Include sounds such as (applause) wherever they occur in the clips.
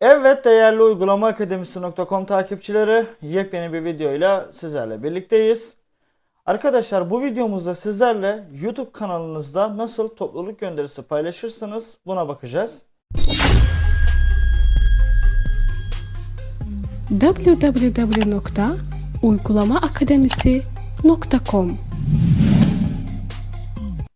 Evet değerli uygulama akademisi.com takipçileri yepyeni bir videoyla sizlerle birlikteyiz. Arkadaşlar bu videomuzda sizlerle YouTube kanalınızda nasıl topluluk gönderisi paylaşırsınız buna bakacağız. www.uygulamaakademisi.com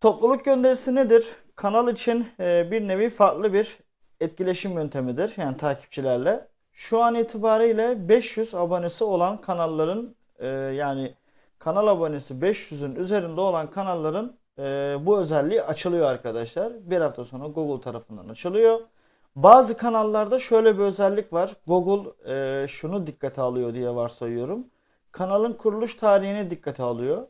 Topluluk gönderisi nedir? Kanal için e, bir nevi farklı bir etkileşim yöntemidir. Yani takipçilerle. Şu an itibariyle 500 abonesi olan kanalların e, yani kanal abonesi 500'ün üzerinde olan kanalların e, bu özelliği açılıyor arkadaşlar. Bir hafta sonra Google tarafından açılıyor. Bazı kanallarda şöyle bir özellik var. Google e, şunu dikkate alıyor diye varsayıyorum. Kanalın kuruluş tarihini dikkate alıyor.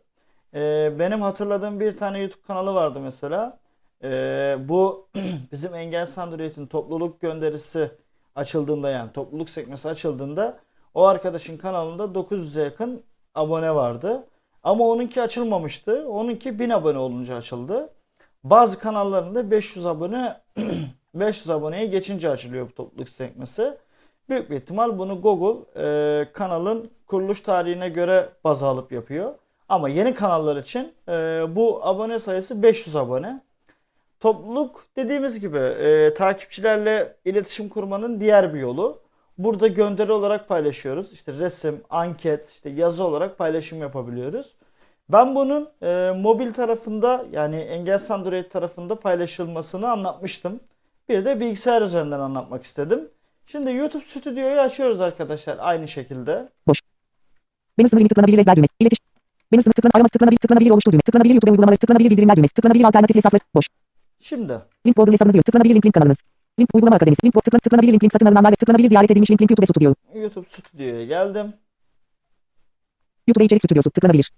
E, benim hatırladığım bir tane YouTube kanalı vardı mesela. E, bu (clears throat) bizim Engelsiz Android'in topluluk gönderisi açıldığında yani topluluk sekmesi açıldığında o arkadaşın kanalında 900'e yakın abone vardı. Ama onunki açılmamıştı. Onunki 1000 abone olunca açıldı. Bazı kanallarında 500 abone (clears throat) 500 aboneye geçince açılıyor bu topluluk sekmesi. Büyük bir ihtimal bunu Google e, kanalın kuruluş tarihine göre baz alıp yapıyor. Ama yeni kanallar için e, bu abone sayısı 500 abone. Topluluk dediğimiz gibi e, takipçilerle iletişim kurmanın diğer bir yolu. Burada gönderi olarak paylaşıyoruz. İşte resim, anket, işte yazı olarak paylaşım yapabiliyoruz. Ben bunun e, mobil tarafında yani Engelsiz Android tarafında paylaşılmasını anlatmıştım. Bir de bilgisayar üzerinden anlatmak istedim. Şimdi YouTube Stüdyo'yu açıyoruz arkadaşlar aynı şekilde. Benim sınırım tıklanabilir rehber düğmesi. İletiş. Benim sınır tıklan araması tıklanabilir tıklanabilir oluştur düğmesi. Tıklanabilir YouTube uygulamaları tıklanabilir bildirimler düğmesi. Tıklanabilir alternatif hesaplar. Boş. Şimdi Link Google hesabınız yok. Tıklanabilir link link kanalınız. Link uygulama akademisi. Link tıklan tıklanabilir link link satın alınanlar ve tıklanabilir ziyaret edilmiş link link YouTube stüdyo. YouTube Stüdyo'ya geldim. YouTube içerik stüdyosu. Tıklanabilir.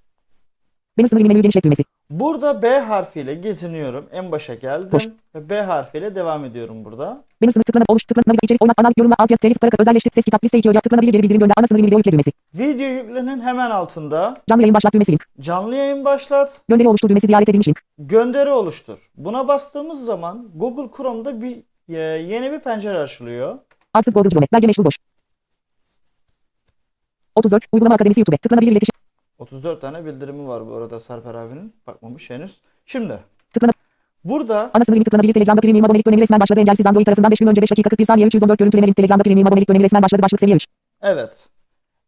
Benim sınırım menü genişlet düğmesi. Burada B harfiyle geziniyorum. En başa geldim. Ve B harfiyle devam ediyorum burada. Benim sınır tıklanıp oluş tıklanıp naviga içerik olmak anal yorumla alt yazı telif para özelleştir ses kitap liste iki öyle tıklanabilir geri bildirim gönder ana sınırım video yükle düğmesi. Video yüklenin hemen altında Canlı yayın başlat düğmesi link. canlı yayın başlat, Gönderi oluştur düğmesi ziyaret edilmiş link. gönderi oluştur. Buna bastığımız zaman Google Chrome'da bir e, yeni bir pencere açılıyor. Adsız Google Chrome. Belge meşgul boş. 34. Uygulama akademisi YouTube. Tıklanabilir iletişim. 34 tane bildirimi var bu arada Sarper abinin. Bakmamış henüz. Şimdi Tıklanıp burada Ana sınırı tıklanabilir Telegram'da premium abonelik dönemi resmen başladı. Engelsiz Android tarafından 5 gün önce 5 dakika 41 saniye 314 görüntüleme link Telegram'da premium abonelik dönemi resmen başladı. Başlık seviye 3. evet.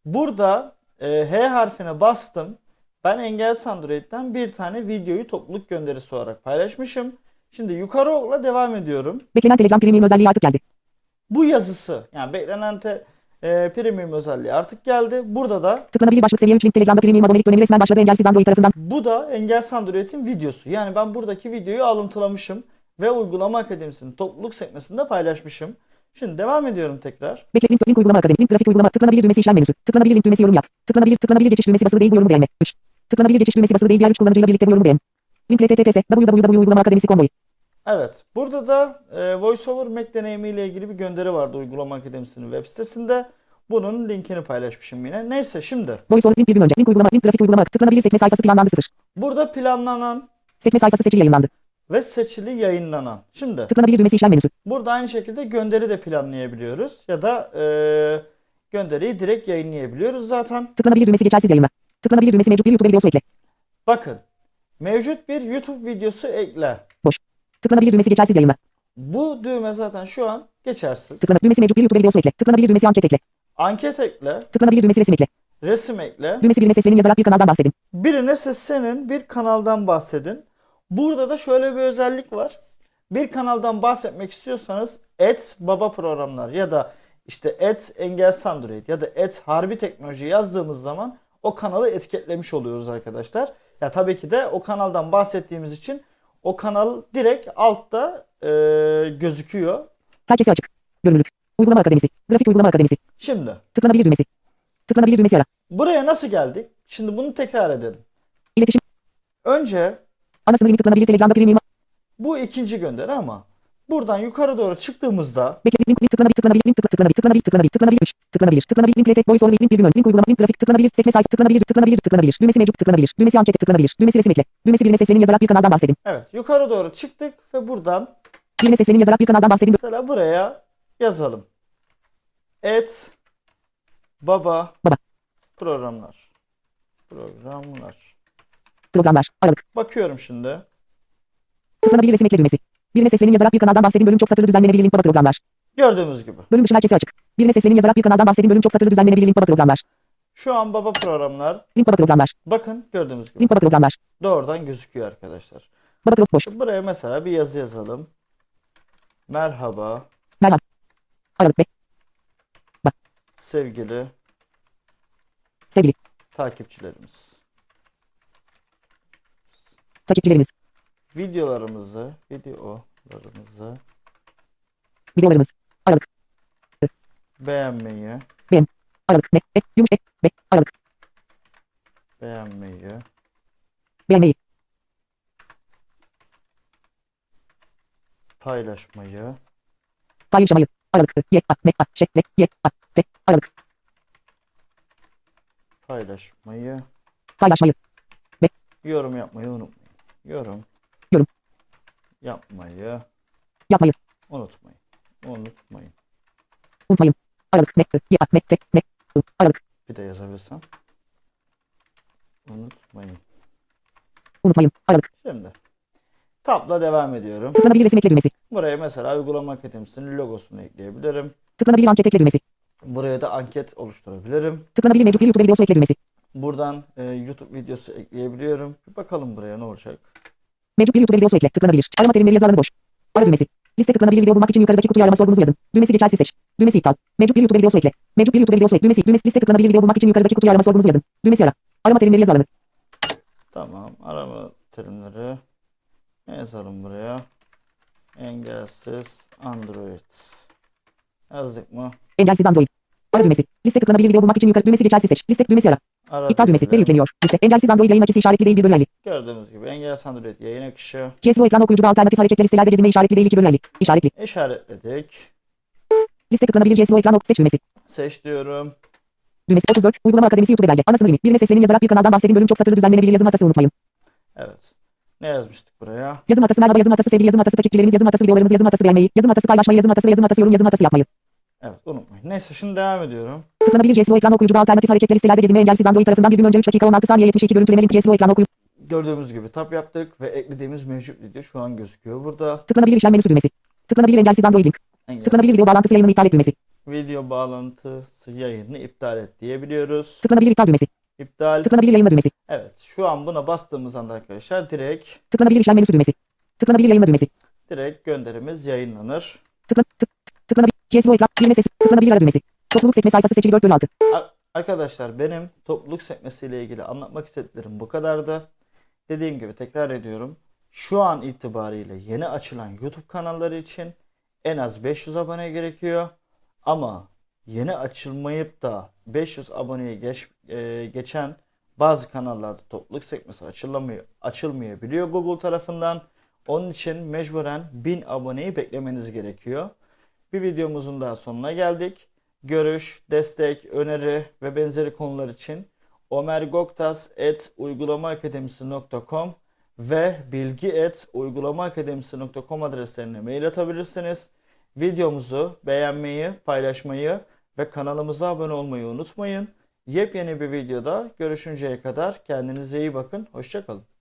Burada e, H harfine bastım. Ben Engelsiz Android'den bir tane videoyu topluluk gönderisi olarak paylaşmışım. Şimdi yukarı okla devam ediyorum. Beklenen Telegram premium özelliği artık geldi. Bu yazısı yani beklenen te, e, premium özelliği artık geldi. Burada da Tıklanabilir başlık seviye 3 link Telegram'da premium abonelik dönemi resmen başladı. Engelsiz Android tarafından bu da Engelsiz Android'in videosu. Yani ben buradaki videoyu alıntılamışım ve uygulama akademisinin topluluk sekmesinde paylaşmışım. Şimdi devam ediyorum tekrar. bekle link, link uygulama akademi link grafik uygulama tıklanabilir düğmesi işlem menüsü. Tıklanabilir link düğmesi yorum yap. Tıklanabilir tıklanabilir geçiş düğmesi basılı değil bu yorumu beğenme. 3. Tıklanabilir geçiş düğmesi basılı değil diğer 3 kullanıcıyla birlikte bu yorumu beğen. Link https www.uygulamaakademisi.com Evet. Burada da e, VoiceOver Mac deneyimiyle ilgili bir gönderi vardı uygulama akademisinin web sitesinde. Bunun linkini paylaşmışım yine. Neyse şimdi. Voice over link bir gün önce link uygulama link grafik uygulama tıklanabilir sekme sayfası planlandı 0. Burada planlanan Sekme sayfası seçili yayınlandı. ve seçili yayınlanan. Şimdi Tıklanabilir düğmesi işlem menüsü. burada aynı şekilde gönderi de planlayabiliyoruz. Ya da e, gönderiyi direkt yayınlayabiliyoruz zaten. Tıklanabilir düğmesi geçersiz yayınla. Tıklanabilir düğmesi mevcut bir YouTube videosu ekle. Bakın. Mevcut bir YouTube videosu ekle. Tıklanabilir düğmesi geçersiz yayınla. Bu düğme zaten şu an geçersiz. Tıklanabilir düğmesi mevcut bir YouTube videosu ekle. Tıklanabilir düğmesi anket ekle. Anket ekle. Tıklanabilir düğmesi resim ekle. Resim ekle. Düğmesi birine seslenin yazarak bir kanaldan bahsedin. Birine seslenin, bir kanaldan bahsedin. Burada da şöyle bir özellik var. Bir kanaldan bahsetmek istiyorsanız et baba programlar ya da işte et engelsiz android ya da et harbi teknoloji yazdığımız zaman o kanalı etiketlemiş oluyoruz arkadaşlar. Ya tabii ki de o kanaldan bahsettiğimiz için o kanal direkt altta e, gözüküyor. Herkese açık. Görünürlük. Uygulama akademisi. Grafik uygulama akademisi. Şimdi Tıklanabilir düğmesi. Tıklanabilir düğmesi ara. buraya nasıl geldik? Şimdi bunu tekrar edelim. İletişim. Önce Ana sınırı tıklanabilir Telegram'da premium. bu ikinci gönderi ama buradan yukarı doğru çıktığımızda Bekle link tıklanabilir tıklanabilir link tıkla tıklanabilir tıklanabilir tıklanabilir tıklanabilir 3 tıklanabilir tıklanabilir link tek voice over link bir gün link uygulama link grafik tıklanabilir sekme sayfa tıklanabilir tıklanabilir tıklanabilir düğmesi mevcut tıklanabilir düğmesi ankete tıklanabilir düğmesi resim ekle düğmesi birine seslenin yazarak bir kanaldan bahsedin Evet yukarı doğru çıktık ve buradan birine seslenin yazarak bir kanaldan bahsedin mesela buraya yazalım. et baba Baba. programlar. Programlar. Programlar. Aralık. Bakıyorum şimdi. Tıklanabilir resim ekle düğmesi. Birine seslenin yazarak bir kanaldan bahsedin bölüm çok satırlı düzenlenebilir link baba programlar. Gördüğümüz gibi. Bölüm dışı herkese açık. Birine seslenin yazarak bir kanaldan bahsedin bölüm çok satırlı düzenlenebilir link baba programlar. Şu an baba programlar. Link baba programlar. Bakın gördüğümüz gibi. Link baba programlar. Doğrudan gözüküyor arkadaşlar. Baba pro boş. Buraya mesela bir yazı yazalım. Merhaba Merhaba. Aralık. Be. sevgili Sevgili. takipçilerimiz. Takipçilerimiz. Videolarımızı, videolarımızı Videolarımız. Aralık. beğenmeyi, Aralık. Ne. E. Yumuş. E. Be. Aralık. beğenmeyi, Beğenmeyi. paylaşmayı, Paylaşmayı. Aralık. Ye. A. Me. A. Şekle. Ye. A. Be. Aralık. paylaşmayı, Paylaşmayı. yorum yapmayı unutmayın. Yorum. Yapmayı Yapmayı. unutmayın. Unutmayın. Unutmayın. Aralık. Ne. Ye. A. Me. Te. Ne. I. Aralık. Bir de yazabilsem. Unutmayın. Unutmayın. Aralık. Şimdi. Tabla devam ediyorum. Tıklanabilir resim ekle düğmesi. Buraya mesela uygulama akademisinin logosunu ekleyebilirim. Tıklanabilir anket ekle düğmesi. Buraya da anket oluşturabilirim. Tıklanabilir mevcut bir YouTube videosu ekle düğmesi. Buradan e, YouTube videosu ekleyebiliyorum. Bir bakalım buraya ne olacak. Mevcut bir YouTube videosu ekle. Tıklanabilir. Arama terimleri yazı alanı boş. Ara düğmesi. Liste tıklanabilir video bulmak için yukarıdaki kutuya arama sorgunuzu yazın. Düğmesi geçersiz seç. Düğmesi iptal. Mevcut bir YouTube videosu ekle. Mevcut bir YouTube videosu ekle. Düğmesi. Düğmesi liste tıklanabilir video bulmak için yukarıdaki kutuya arama sorgunuzu yazın. Düğmesi ara. Arama terimleri yazı alanı. Tamam. Arama terimleri ne yazalım buraya? Engelsiz Android. Yazdık mı? Engelsiz Android. Ara düğmesi. Liste tıklanabilir video bulmak için yukarı düğmesi geçersiz seç. Liste düğmesi ara. Ara İptal düğmesi. Diyelim. yükleniyor. Liste. Engelsiz Android yayın akışı işaretli değil 1 bölü 50. Gördüğümüz gibi engelsiz Android yayın akışı CSGO ekran okuyucuda alternatif hareketler listelerde gezinme işaretli değil 2 bölü 50. İşaretli. işaretledik. Liste tıklanabilir CSGO ekran ok seç düğmesi. Seç diyorum. Düğmesi 34. Uygulama Akademisi YouTube belge. Ana sınır limit. Birine seslenin yazarak bir kanaldan bahsedin bölüm çok satırlı düzenlenebilir yazım hatası unutmayın. Evet. Ne yazmıştık buraya? Yazım hatası merhaba yazım hatası sevgili yazım hatası takipçilerimiz yazım hatası videolarımız yazım hatası beğenmeyi yazım hatası paylaşmayı yazım hatası ve yazım hatası yorum yazım hatası yapmayı. Evet unutmayın. Neyse şimdi devam ediyorum. Tıklanabilir CSGO ekran okuyucuda alternatif hareketler listelerde gezinme engelsiz Android tarafından bir gün önce 3 dakika 16 saniye 72 görüntüleme link CSGO ekran okuyucu. Gördüğümüz gibi tap yaptık ve eklediğimiz mevcut video şu an gözüküyor burada. Tıklanabilir işlem menüsü düğmesi. Tıklanabilir engelsiz Android link. Engel. Tıklanabilir video bağlantısı yayınını iptal et düğmesi. Video bağlantısı yayını iptal et diyebiliyoruz. Tıklanabilir iptal düğmesi. İptal. Tıklanabilir yayınla düğmesi. Evet. Şu an buna bastığımız anda arkadaşlar direkt Tıklanabilir işlem menüsü düğmesi. Tıklanabilir yayınla düğmesi. direkt gönderimiz yayınlanır. Tıklan tık tık tıklanabilir CSGO ekran birine sesi tıklanabilir düğmesi. Topluluk sekme sayfası seçili 4 bölü 6. Ar- Arkadaşlar benim topluluk sekmesiyle ilgili anlatmak istediklerim bu kadardı. Dediğim gibi tekrar ediyorum. Şu an itibariyle yeni açılan YouTube kanalları için en az 500 abone gerekiyor. Ama yeni açılmayıp da 500 aboneye geç, e, geçen bazı kanallarda topluluk sekmesi açılamıyor, açılmayabiliyor Google tarafından. Onun için mecburen 1000 aboneyi beklemeniz gerekiyor. Bir videomuzun daha sonuna geldik. Görüş, destek, öneri ve benzeri konular için omergoktas.uygulamaakademisi.com ve bilgi.uygulamaakademisi.com adreslerine mail atabilirsiniz. Videomuzu beğenmeyi, paylaşmayı ve kanalımıza abone olmayı unutmayın. Yepyeni bir videoda görüşünceye kadar kendinize iyi bakın. Hoşçakalın.